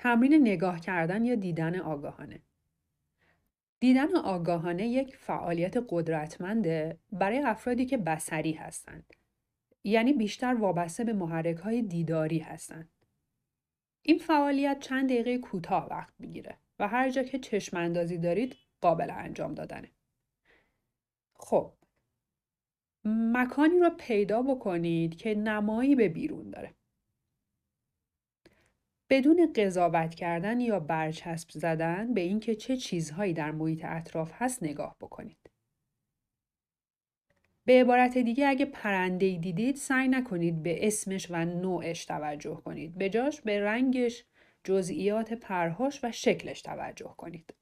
تمرین نگاه کردن یا دیدن آگاهانه دیدن آگاهانه یک فعالیت قدرتمنده برای افرادی که بسری هستند. یعنی بیشتر وابسته به محرک های دیداری هستند. این فعالیت چند دقیقه کوتاه وقت می‌گیره و هر جا که چشم اندازی دارید قابل انجام دادنه. خب مکانی رو پیدا بکنید که نمایی به بیرون داره. بدون قضاوت کردن یا برچسب زدن به اینکه چه چیزهایی در محیط اطراف هست نگاه بکنید. به عبارت دیگه اگه پرنده دیدید سعی نکنید به اسمش و نوعش توجه کنید. به جاش به رنگش، جزئیات پرهاش و شکلش توجه کنید.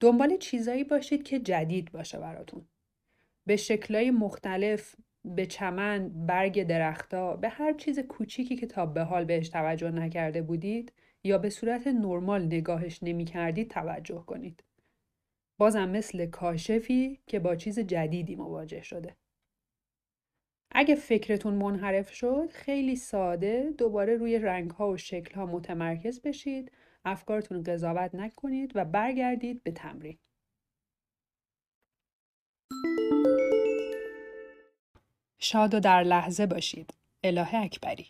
دنبال چیزایی باشید که جدید باشه براتون. به شکلهای مختلف به چمن، برگ درختا، به هر چیز کوچیکی که تا به حال بهش توجه نکرده بودید یا به صورت نرمال نگاهش نمی کردید توجه کنید. بازم مثل کاشفی که با چیز جدیدی مواجه شده. اگه فکرتون منحرف شد خیلی ساده دوباره روی رنگ ها و شکل ها متمرکز بشید افکارتون قضاوت نکنید و برگردید به تمرین. شاد و در لحظه باشید. اله اکبری